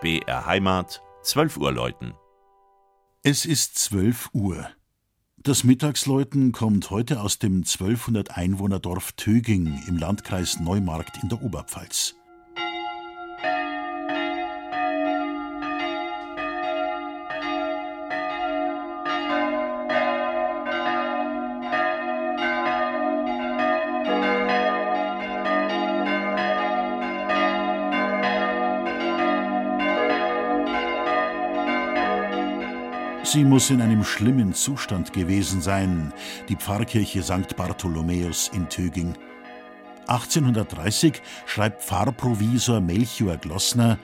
BR Heimat, 12 Uhr läuten. Es ist 12 Uhr. Das Mittagsläuten kommt heute aus dem 1200 Einwohnerdorf Töging im Landkreis Neumarkt in der Oberpfalz. Sie muss in einem schlimmen Zustand gewesen sein, die Pfarrkirche St. Bartholomäus in Töging. 1830 schreibt Pfarrprovisor Melchior Glossner,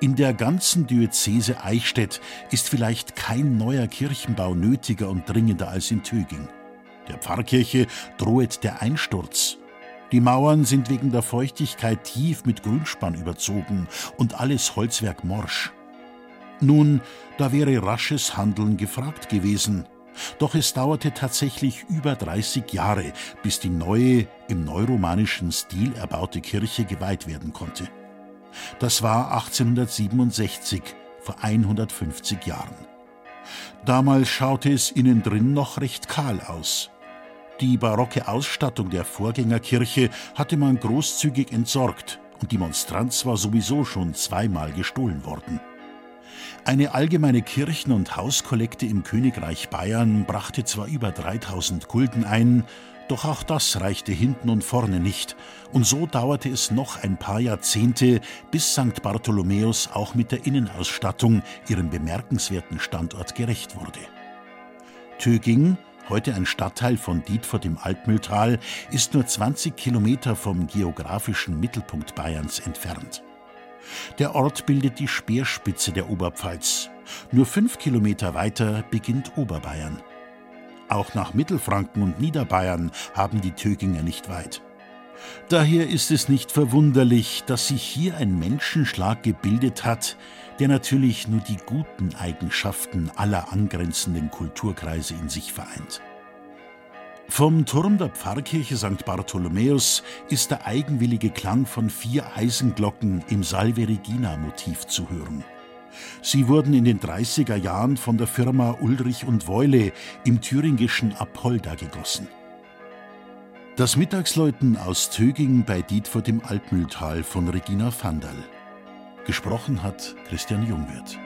in der ganzen Diözese Eichstätt ist vielleicht kein neuer Kirchenbau nötiger und dringender als in Töging. Der Pfarrkirche drohet der Einsturz. Die Mauern sind wegen der Feuchtigkeit tief mit Grünspann überzogen und alles Holzwerk morsch. Nun, da wäre rasches Handeln gefragt gewesen. Doch es dauerte tatsächlich über 30 Jahre, bis die neue, im neuromanischen Stil erbaute Kirche geweiht werden konnte. Das war 1867, vor 150 Jahren. Damals schaute es innen drin noch recht kahl aus. Die barocke Ausstattung der Vorgängerkirche hatte man großzügig entsorgt und die Monstranz war sowieso schon zweimal gestohlen worden. Eine allgemeine Kirchen- und Hauskollekte im Königreich Bayern brachte zwar über 3000 Gulden ein, doch auch das reichte hinten und vorne nicht, und so dauerte es noch ein paar Jahrzehnte, bis St. Bartholomäus auch mit der Innenausstattung ihrem bemerkenswerten Standort gerecht wurde. Töging, heute ein Stadtteil von Dietfurt im Altmühltal, ist nur 20 Kilometer vom geografischen Mittelpunkt Bayerns entfernt. Der Ort bildet die Speerspitze der Oberpfalz. Nur fünf Kilometer weiter beginnt Oberbayern. Auch nach Mittelfranken und Niederbayern haben die Töginger nicht weit. Daher ist es nicht verwunderlich, dass sich hier ein Menschenschlag gebildet hat, der natürlich nur die guten Eigenschaften aller angrenzenden Kulturkreise in sich vereint. Vom Turm der Pfarrkirche St. Bartholomäus ist der eigenwillige Klang von vier Eisenglocken im Salve Regina Motiv zu hören. Sie wurden in den 30er Jahren von der Firma Ulrich und Weule im thüringischen Apolda gegossen. Das Mittagsläuten aus Töging bei Dietfurt im Altmühltal von Regina Vandal. Gesprochen hat Christian Jungwirth.